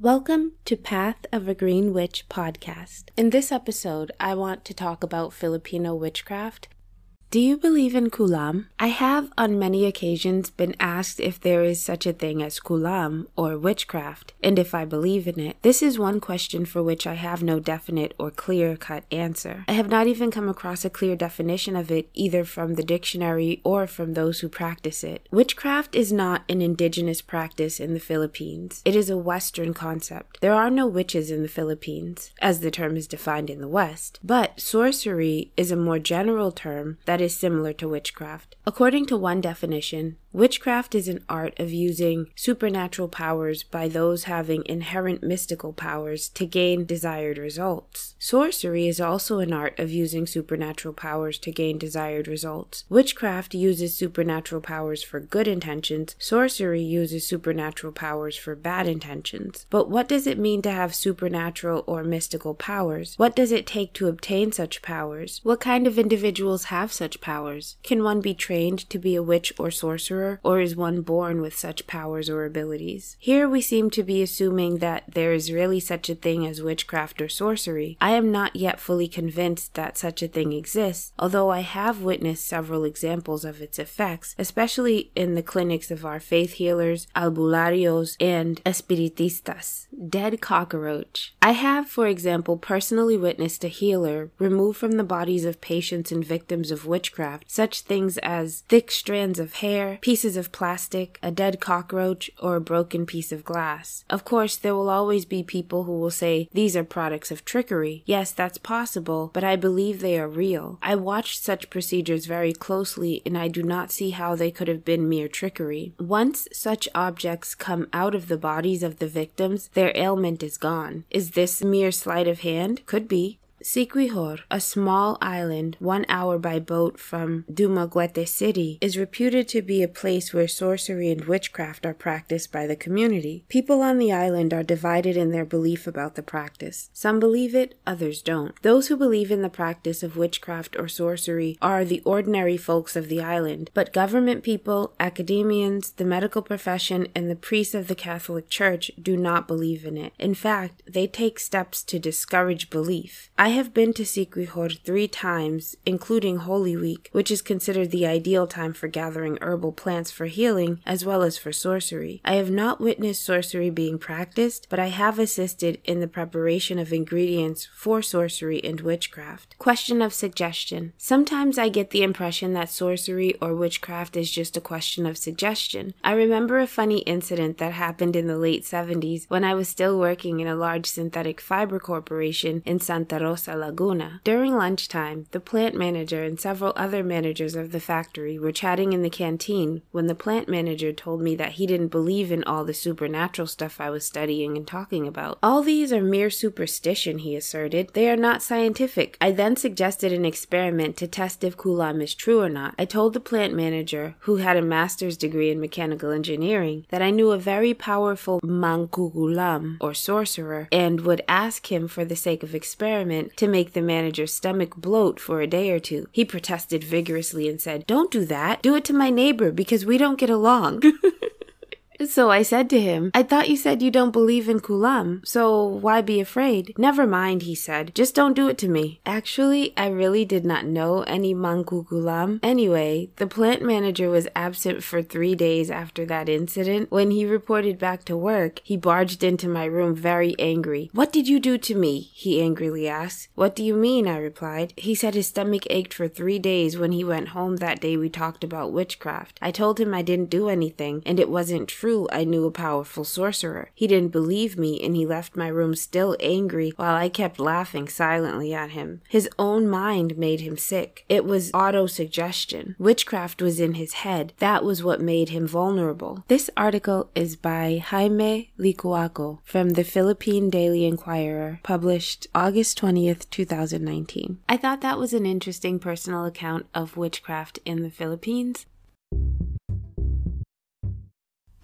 Welcome to Path of a Green Witch podcast. In this episode, I want to talk about Filipino witchcraft do you believe in kulam? I have on many occasions been asked if there is such a thing as kulam or witchcraft, and if I believe in it. This is one question for which I have no definite or clear cut answer. I have not even come across a clear definition of it either from the dictionary or from those who practice it. Witchcraft is not an indigenous practice in the Philippines, it is a Western concept. There are no witches in the Philippines, as the term is defined in the West, but sorcery is a more general term that that is similar to witchcraft. According to one definition, Witchcraft is an art of using supernatural powers by those having inherent mystical powers to gain desired results. Sorcery is also an art of using supernatural powers to gain desired results. Witchcraft uses supernatural powers for good intentions, sorcery uses supernatural powers for bad intentions. But what does it mean to have supernatural or mystical powers? What does it take to obtain such powers? What kind of individuals have such powers? Can one be trained to be a witch or sorcerer? Or is one born with such powers or abilities? Here we seem to be assuming that there is really such a thing as witchcraft or sorcery. I am not yet fully convinced that such a thing exists, although I have witnessed several examples of its effects, especially in the clinics of our faith healers, albularios, and espiritistas. Dead cockroach. I have, for example, personally witnessed a healer remove from the bodies of patients and victims of witchcraft such things as thick strands of hair, pieces of plastic, a dead cockroach, or a broken piece of glass. Of course, there will always be people who will say these are products of trickery. Yes, that's possible, but I believe they are real. I watched such procedures very closely and I do not see how they could have been mere trickery. Once such objects come out of the bodies of the victims, their ailment is gone. Is this mere sleight of hand? Could be. Siquijor, a small island one hour by boat from Dumaguete City, is reputed to be a place where sorcery and witchcraft are practiced by the community. People on the island are divided in their belief about the practice. Some believe it, others don't. Those who believe in the practice of witchcraft or sorcery are the ordinary folks of the island, but government people, academians, the medical profession, and the priests of the Catholic Church do not believe in it. In fact, they take steps to discourage belief. I have been to Siquijor three times, including Holy Week, which is considered the ideal time for gathering herbal plants for healing as well as for sorcery. I have not witnessed sorcery being practiced, but I have assisted in the preparation of ingredients for sorcery and witchcraft. Question of suggestion. Sometimes I get the impression that sorcery or witchcraft is just a question of suggestion. I remember a funny incident that happened in the late 70s when I was still working in a large synthetic fiber corporation in Santa Rosa. Rosa Laguna. During lunchtime, the plant manager and several other managers of the factory were chatting in the canteen when the plant manager told me that he didn't believe in all the supernatural stuff I was studying and talking about. All these are mere superstition, he asserted. They are not scientific. I then suggested an experiment to test if kulam is true or not. I told the plant manager, who had a master's degree in mechanical engineering, that I knew a very powerful mangkukulam, or sorcerer, and would ask him for the sake of experiment to make the manager's stomach bloat for a day or two. He protested vigorously and said, Don't do that. Do it to my neighbor because we don't get along. So I said to him, I thought you said you don't believe in Kulam, so why be afraid? Never mind, he said, just don't do it to me. Actually, I really did not know any Mangkukulam. Anyway, the plant manager was absent for three days after that incident. When he reported back to work, he barged into my room very angry. What did you do to me? he angrily asked. What do you mean? I replied. He said his stomach ached for three days when he went home that day we talked about witchcraft. I told him I didn't do anything, and it wasn't true true I knew a powerful sorcerer. He didn't believe me, and he left my room still angry while I kept laughing silently at him. His own mind made him sick. It was auto-suggestion. Witchcraft was in his head. That was what made him vulnerable. This article is by Jaime Licauco from the Philippine Daily Inquirer, published August 20th, 2019. I thought that was an interesting personal account of witchcraft in the Philippines.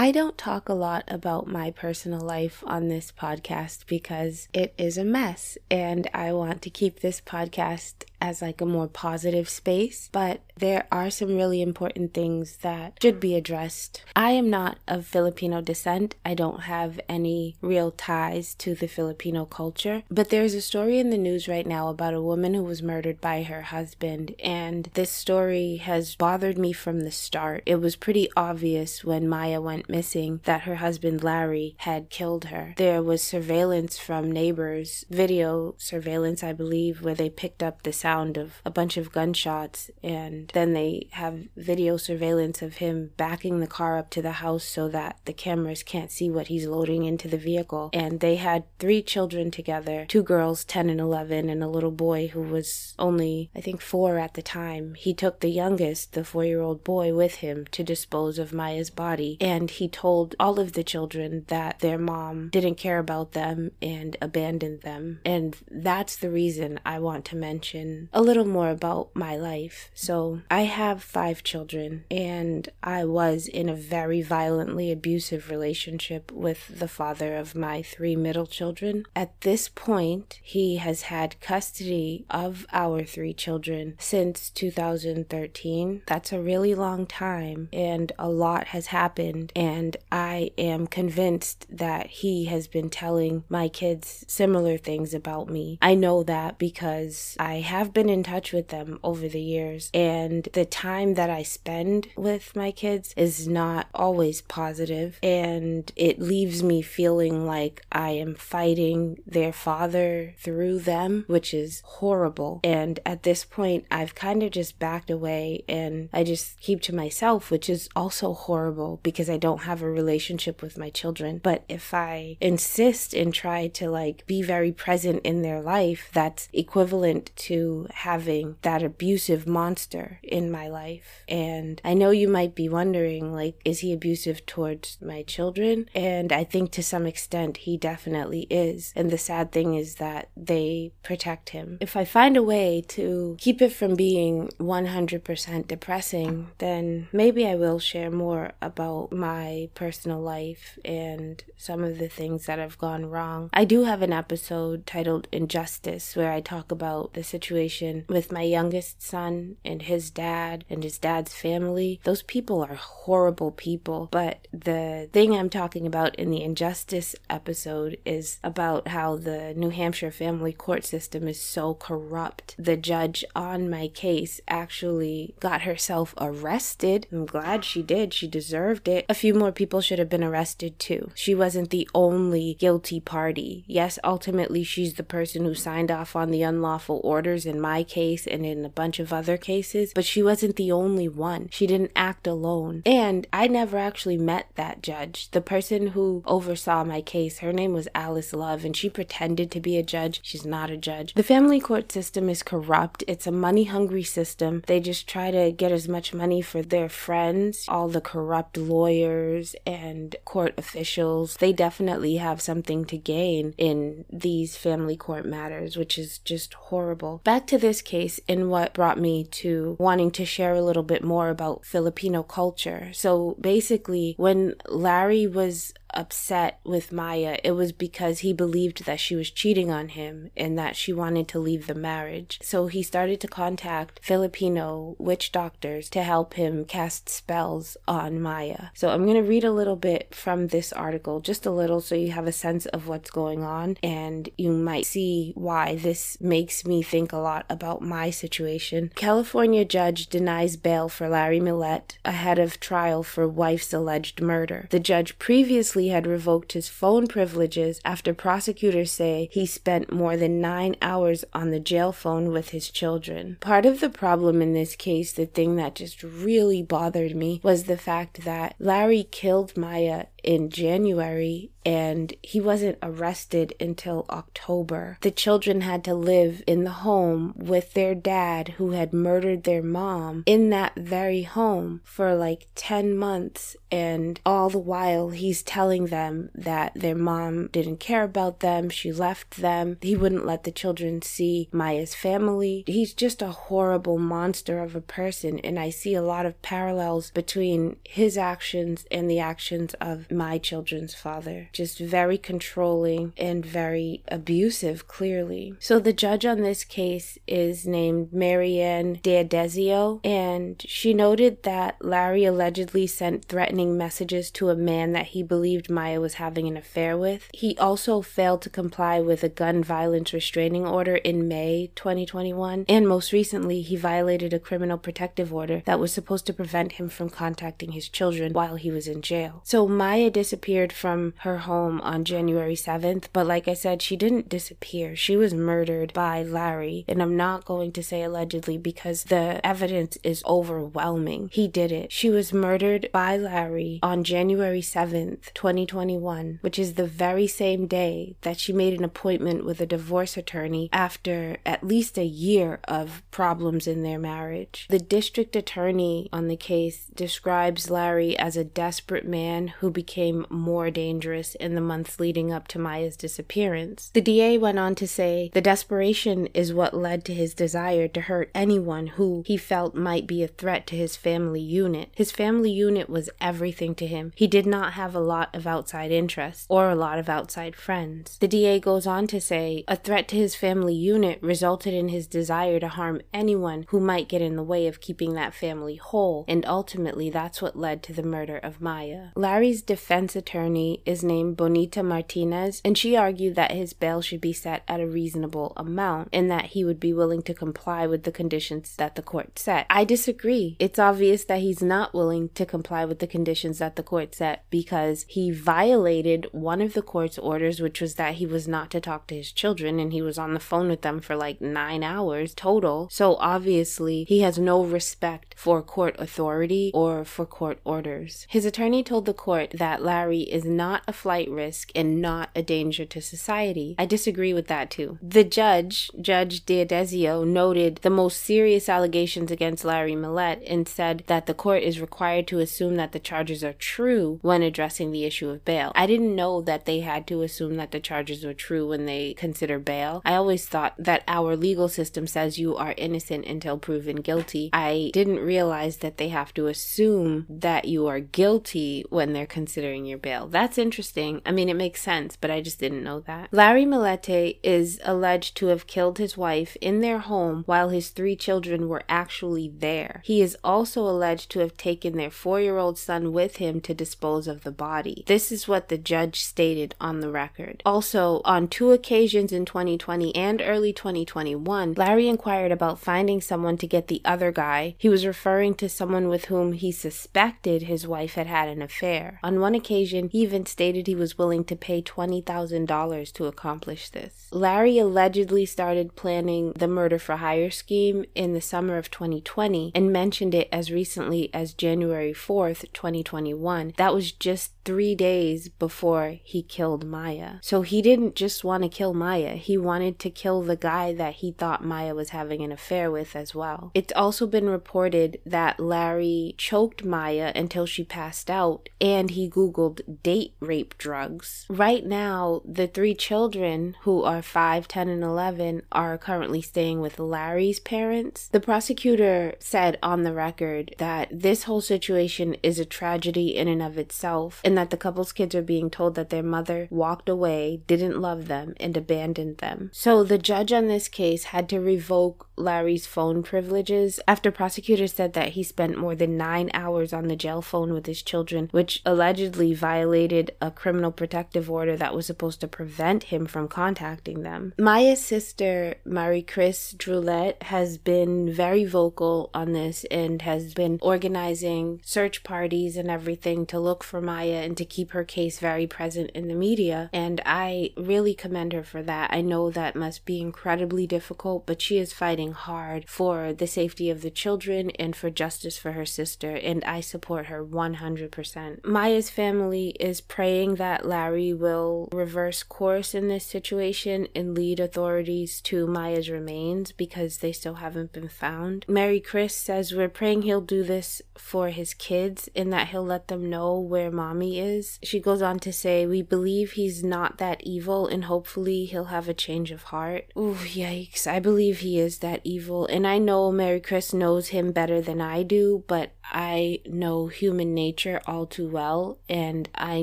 I don't talk a lot about my personal life on this podcast because it is a mess, and I want to keep this podcast as like a more positive space, but there are some really important things that should be addressed. I am not of Filipino descent. I don't have any real ties to the Filipino culture, but there's a story in the news right now about a woman who was murdered by her husband, and this story has bothered me from the start. It was pretty obvious when Maya went missing that her husband Larry had killed her. There was surveillance from neighbors, video surveillance, I believe, where they picked up the sound of a bunch of gunshots and then they have video surveillance of him backing the car up to the house so that the cameras can't see what he's loading into the vehicle. And they had three children together two girls, 10 and 11, and a little boy who was only, I think, four at the time. He took the youngest, the four year old boy, with him to dispose of Maya's body. And he told all of the children that their mom didn't care about them and abandoned them. And that's the reason I want to mention a little more about my life. So, I have five children, and I was in a very violently abusive relationship with the father of my three middle children. At this point, he has had custody of our three children since 2013. That's a really long time, and a lot has happened, and I am convinced that he has been telling my kids similar things about me. I know that because I have been in touch with them over the years, and and the time that I spend with my kids is not always positive, and it leaves me feeling like I am fighting their father through them, which is horrible. And at this point, I've kind of just backed away and I just keep to myself, which is also horrible because I don't have a relationship with my children. But if I insist and try to like be very present in their life, that's equivalent to having that abusive monster in my life. And I know you might be wondering, like, is he abusive towards my children? And I think to some extent he definitely is. And the sad thing is that they protect him. If I find a way to keep it from being 100% depressing, then maybe I will share more about my personal life and some of the things that have gone wrong. I do have an episode titled Injustice where I talk about the situation with my youngest son and his dad and his dad's family. Those people are horrible people. But the thing I'm talking about in the injustice episode is about how the New Hampshire family court system is so corrupt. The judge on my case actually got herself arrested. I'm glad she did. She deserved it. A few more people should have been arrested too. She wasn't the only guilty party. Yes, ultimately, she's the person who signed off on the unlawful orders my case and in a bunch of other cases but she wasn't the only one. She didn't act alone. And I never actually met that judge. The person who oversaw my case, her name was Alice Love, and she pretended to be a judge. She's not a judge. The family court system is corrupt. It's a money hungry system. They just try to get as much money for their friends, all the corrupt lawyers and court officials. They definitely have something to gain in these family court matters, which is just horrible. To this case and what brought me to wanting to share a little bit more about Filipino culture. So basically, when Larry was upset with Maya, it was because he believed that she was cheating on him and that she wanted to leave the marriage. So he started to contact Filipino witch doctors to help him cast spells on Maya. So I'm going to read a little bit from this article, just a little, so you have a sense of what's going on and you might see why this makes me think a lot about my situation. California judge denies bail for Larry Millete ahead of trial for wife's alleged murder. The judge previously had revoked his phone privileges after prosecutors say he spent more than nine hours on the jail phone with his children. Part of the problem in this case, the thing that just really bothered me, was the fact that Larry killed Maya in January and he wasn't arrested until October. The children had to live in the home with their dad who had murdered their mom in that very home for like 10 months and all the while he's telling them that their mom didn't care about them, she left them. He wouldn't let the children see Maya's family. He's just a horrible monster of a person and I see a lot of parallels between his actions and the actions of my children's father. just very controlling and very abusive, clearly. So the judge on this case is named Marianne D'Adezio, and she noted that Larry allegedly sent threatening messages to a man that he believed Maya was having an affair with. He also failed to comply with a gun violence restraining order in May 2021, and most recently, he violated a criminal protective order that was supposed to prevent him from contacting his children while he was in jail. So Maya disappeared from her home on January 7th, but like I said, she didn't disappear. She was murdered by Larry, and I'm not going to say allegedly because the evidence is overwhelming. He did it. She was murdered by Larry on January 7th, 2021, which is the very same day that she made an appointment with a divorce attorney after at least a year of problems in their marriage. The district attorney on the case describes Larry as a desperate man who became more dangerous in the months leading up to Maya's disappearance. The DA went on to say the desperation is what led to his desire to hurt anyone who he felt might be a threat to his family unit. His family unit was everything to him. He did not have a lot of outside interests or a lot of outside friends. The DA goes on to say a threat to his family unit resulted in his desire to harm anyone who might get in the way of keeping that family whole, and ultimately that's what led to the murder of Maya. Larry's defense attorney is named Bonita Martinez, and she argued that his bail should be set at a reasonable amount and that he would be willing to comply with the conditions that the court set. I disagree. It's obvious that he's not willing to comply with the conditions that the court set because he violated one of the court's orders, which was that he was not to talk to his children, and he was on the phone with them for like nine hours total. So obviously, he has no respect for court authority or for court orders. His attorney told the court that Larry is not a flight risk and not a danger to society. I disagree with that too. The judge, Judge D'Adezio, noted the most serious allegations against Larry Millete and said that the court is required to assume that the charges are true when addressing the issue of bail. I didn't know that they had to assume that the charges were true when they consider bail. I always thought that our legal system says you are innocent until proven guilty. I didn't realize that they have to assume that you are guilty when they're considering your bail. That's interesting. I mean, it makes sense, but I just didn't know that. Larry Millete is alleged to have killed his wife in their home while his three children were actually there. He is also alleged to have taken their four year old son with him to dispose of the body. This is what the judge stated on the record. Also, on two occasions in 2020 and early 2021, Larry inquired about finding someone to get the other guy. He was referring to someone with whom he suspected his wife had had an affair. On one occasion, he even stated he was willing to pay $20,000 to accomplish this. Larry allegedly started planning the murder for hire scheme in the summer of 2020 and mentioned it as recently as January 4th, 2021. That was just three days before he killed Maya. So he didn't just want to kill Maya, he wanted to kill the guy that he thought Maya was having an affair with as well. It's also been reported that Larry choked Maya until she passed out and he Googled date rape drugs. Right now, the three children who are 5, 10, and 11 are currently staying with Larry's parents. The prosecutor said on the record that this whole situation is a tragedy in and of itself and that the couple's kids are being told that their mother walked away, didn't love them, and abandoned them. So the judge on this case had to revoke Larry's phone privileges after prosecutors said that he spent more than nine hours on the jail phone with his children, which allegedly violated a criminal protective order that was supposed to prevent him from contacting them. Maya's sister, Marie Chris Drouaillet, has been very vocal on this and has been organizing search parties and everything to look for Maya and to keep her case very present in the media. And I really commend her for that. I know that must be incredibly difficult, but she is fighting hard for the safety of the children and for justice for her sister, and I support her 100%. Maya's family is praying that Larry will reverse course in this situation and lead authorities to Maya's remains because they still haven't been found. Mary Chris says, We're praying he'll do this for his kids and that he'll let them know where mommy is. She goes on to say, We believe he's not that evil and hopefully he'll have a change of heart. Ooh, yikes. I believe he is that evil. And I know Mary Chris knows him better than I do, but I know human nature all too well, and I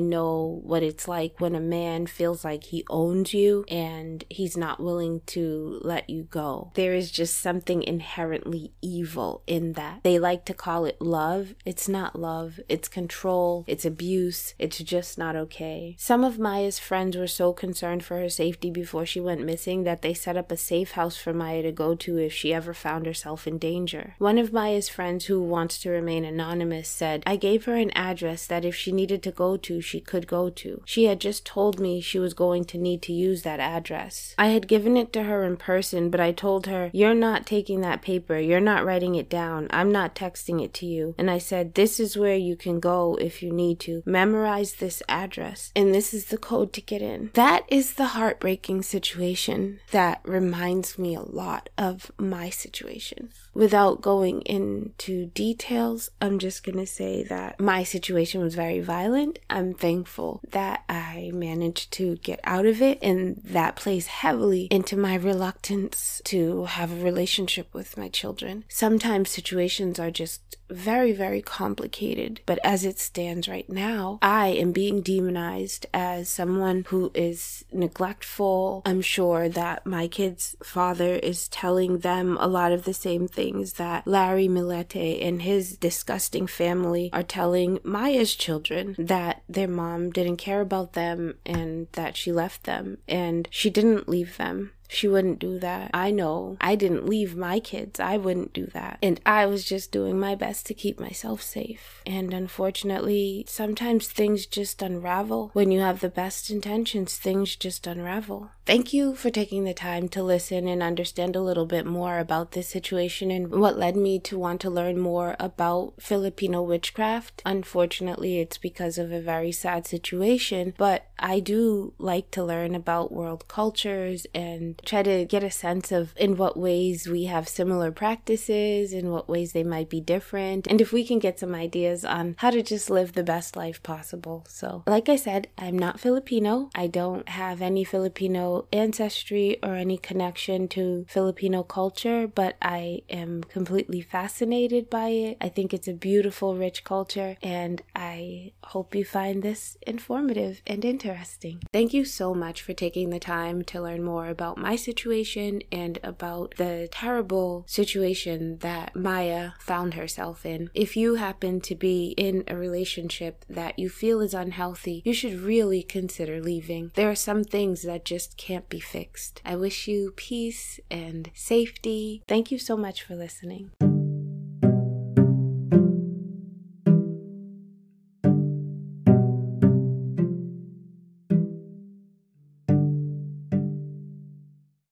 know what it's like when a man feels like he owns you and he's not willing to let you go. There is just something inherently evil in that. They like to call it love. It's not love, it's control, it's abuse, it's just not okay. Some of Maya's friends were so concerned for her safety before she went missing that they set up a safe house for Maya to go to if she ever found herself in danger. One of Maya's friends, who wants to remain anonymous, said, I gave her an address that if she needed to go to, she could go to. She had just told me she was going to need to use that address. I had given it to her in person, but I told her, You're not taking that paper, you're not writing it down, I'm not texting it to you. And I said, This is where you can go if you need to. Memorize this address, and this is the code to get in. That is the heartbreaking situation that reminds me a lot of my situation. Without going into details, I'm just going to say that my situation was very violent. I'm thankful that I managed to get out of it, and that plays heavily into my reluctance to have a relationship with my children. Sometimes situations are just very, very complicated, but as it stands right now, I am being demonized as someone who is neglectful. I'm sure that my kid's father is telling them a lot of the same things that Larry Millete and his disgusting family are telling Maya's children that their mom didn't care about them and that she left them and she didn't leave them. She wouldn't do that. I know I didn't leave my kids. I wouldn't do that. And I was just doing my best to keep myself safe. And unfortunately, sometimes things just unravel. When you have the best intentions, things just unravel. Thank you for taking the time to listen and understand a little bit more about this situation and what led me to want to learn more about Filipino witchcraft. Unfortunately, it's because of a very sad situation, but I do like to learn about world cultures and try to get a sense of in what ways we have similar practices, in what ways they might be different, and if we can get some ideas on how to just live the best life possible. So, like I said, I'm not Filipino. I don't have any Filipino ancestry or any connection to Filipino culture, but I am completely fascinated by it. I think it's a beautiful, rich culture, and I hope you find this informative and interesting. Thank you so much for taking the time to learn more about my situation and about the terrible situation that Maya found herself in. If you happen to be in a relationship that you feel is unhealthy, you should really consider leaving. There are some things that just can't be fixed. I wish you peace and safety. Thank you so much for listening.